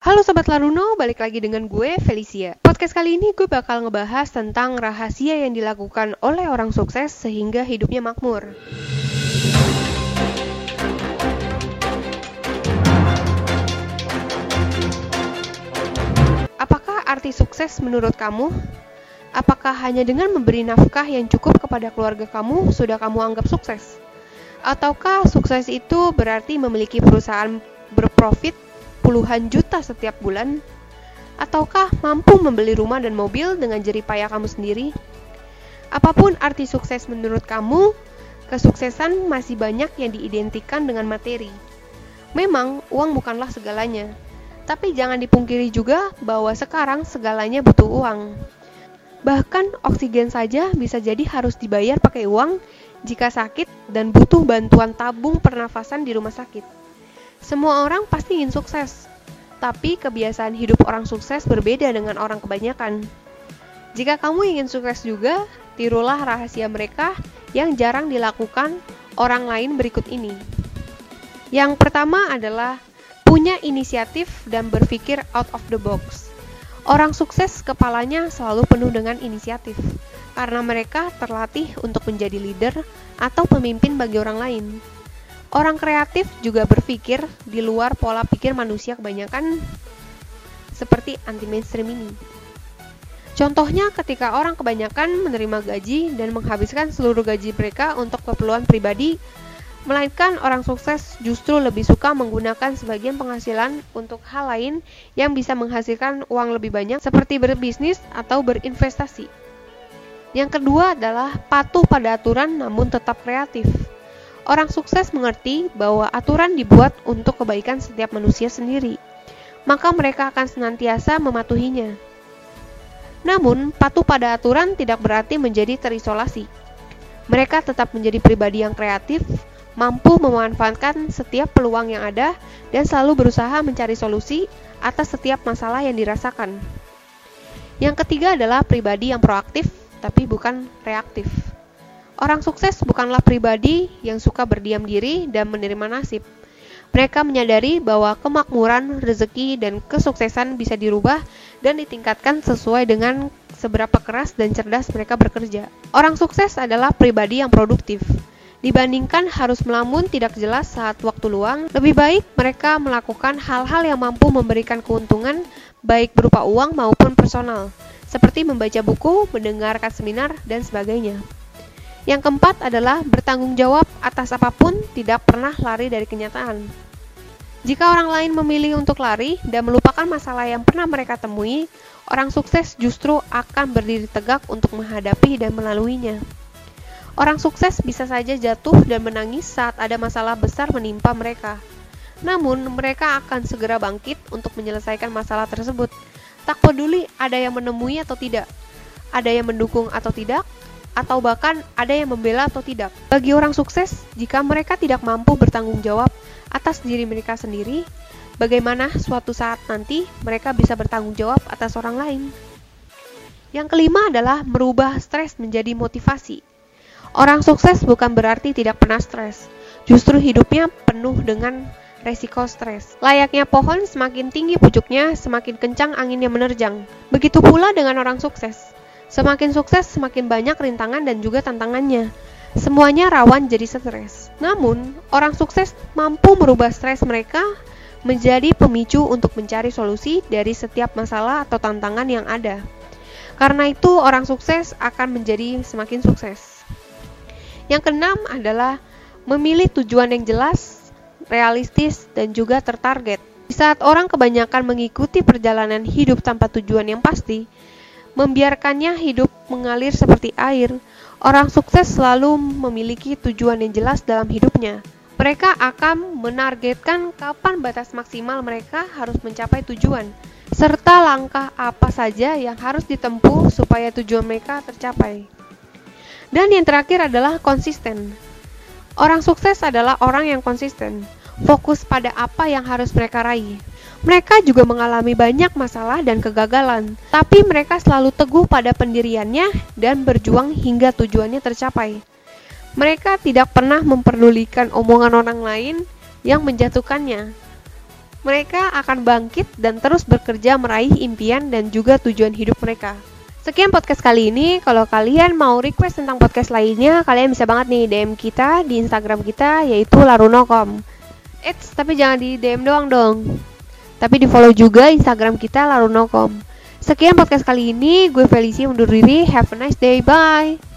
Halo Sobat Laruno, balik lagi dengan gue, Felicia. Podcast kali ini gue bakal ngebahas tentang rahasia yang dilakukan oleh orang sukses sehingga hidupnya makmur. Apakah arti sukses menurut kamu? Apakah hanya dengan memberi nafkah yang cukup kepada keluarga kamu sudah kamu anggap sukses? Ataukah sukses itu berarti memiliki perusahaan berprofit puluhan juta setiap bulan? Ataukah mampu membeli rumah dan mobil dengan jerih payah kamu sendiri? Apa pun arti sukses menurut kamu, kesuksesan masih banyak yang diidentikan dengan materi. Memang, uang bukanlah segalanya. Tapi jangan dipungkiri juga bahwa sekarang segalanya butuh uang. Bahkan oksigen saja bisa jadi harus dibayar pakai uang jika sakit dan butuh bantuan tabung pernafasan di rumah sakit. Semua orang pasti ingin sukses, tapi kebiasaan hidup orang sukses berbeda dengan orang kebanyakan. Jika kamu ingin sukses juga, tirulah rahasia mereka yang jarang dilakukan orang lain berikut ini. Yang pertama adalah punya inisiatif dan berpikir out of the box. Orang sukses kepalanya selalu penuh dengan inisiatif karena mereka terlatih untuk menjadi leader atau pemimpin bagi orang lain. Orang kreatif juga berpikir di luar pola pikir manusia kebanyakan seperti anti mainstream ini. Contohnya ketika orang kebanyakan menerima gaji dan menghabiskan seluruh gaji mereka untuk keperluan pribadi, melainkan orang sukses justru lebih suka menggunakan sebagian penghasilan untuk hal lain yang bisa menghasilkan uang lebih banyak seperti berbisnis atau berinvestasi. Yang kedua adalah patuh pada aturan namun tetap kreatif. Orang sukses mengerti bahwa aturan dibuat untuk kebaikan setiap manusia sendiri, maka mereka akan senantiasa mematuhinya. Namun, patuh pada aturan tidak berarti menjadi terisolasi. Mereka tetap menjadi pribadi yang kreatif, mampu memanfaatkan setiap peluang yang ada, dan selalu berusaha mencari solusi atas setiap masalah yang dirasakan. Yang ketiga adalah pribadi yang proaktif, tapi bukan reaktif. Orang sukses bukanlah pribadi yang suka berdiam diri dan menerima nasib. Mereka menyadari bahwa kemakmuran, rezeki, dan kesuksesan bisa dirubah dan ditingkatkan sesuai dengan seberapa keras dan cerdas mereka bekerja. Orang sukses adalah pribadi yang produktif. Dibandingkan harus melamun tidak jelas saat waktu luang, lebih baik mereka melakukan hal-hal yang mampu memberikan keuntungan baik berupa uang maupun personal, seperti membaca buku, mendengarkan seminar, dan sebagainya. Yang keempat adalah bertanggung jawab atas apa pun, tidak pernah lari dari kenyataan. Jika orang lain memilih untuk lari dan melupakan masalah yang pernah mereka temui, orang sukses justru akan berdiri tegak untuk menghadapi dan melaluinya. Orang sukses bisa saja jatuh dan menangis saat ada masalah besar menimpa mereka. Namun, mereka akan segera bangkit untuk menyelesaikan masalah tersebut. Tak peduli ada yang menemui atau tidak, ada yang mendukung atau tidak, atau bahkan ada yang membela atau tidak. Bagi orang sukses, jika mereka tidak mampu bertanggung jawab atas diri mereka sendiri, bagaimana suatu saat nanti mereka bisa bertanggung jawab atas orang lain? Yang kelima adalah merubah stres menjadi motivasi. Orang sukses bukan berarti tidak pernah stres, justru hidupnya penuh dengan resiko stres. Layaknya pohon, semakin tinggi pucuknya, semakin kencang anginnya menerjang. Begitu pula dengan orang sukses. Semakin sukses, semakin banyak rintangan dan juga tantangannya. Semuanya rawan jadi stres. Namun, orang sukses mampu merubah stres mereka menjadi pemicu untuk mencari solusi dari setiap masalah atau tantangan yang ada. Karena itu, orang sukses akan menjadi semakin sukses. Yang keenam adalah memilih tujuan yang jelas, realistis, dan juga tertarget. Di saat orang kebanyakan mengikuti perjalanan hidup tanpa tujuan yang pasti, membiarkannya hidup mengalir seperti air. Orang sukses selalu memiliki tujuan yang jelas dalam hidupnya. Mereka akan menargetkan kapan batas maksimal mereka harus mencapai tujuan, serta langkah apa saja yang harus ditempuh supaya tujuan mereka tercapai. Dan yang terakhir adalah konsisten. Orang sukses adalah orang yang konsisten, fokus pada apa yang harus mereka raih. Mereka juga mengalami banyak masalah dan kegagalan, tapi mereka selalu teguh pada pendiriannya dan berjuang hingga tujuannya tercapai. Mereka tidak pernah memperdulikan omongan orang lain yang menjatuhkannya. Mereka akan bangkit dan terus bekerja meraih impian dan juga tujuan hidup mereka. Sekian podcast kali ini. Kalau kalian mau request tentang podcast lainnya, kalian bisa banget nih DM kita di Instagram kita yaitu laruno.com. Eits, tapi jangan di DM doang dong. Tapi di follow juga Instagram kita laruno.com. Sekian podcast kali ini. Gue Felicia undur diri. Have a nice day. Bye.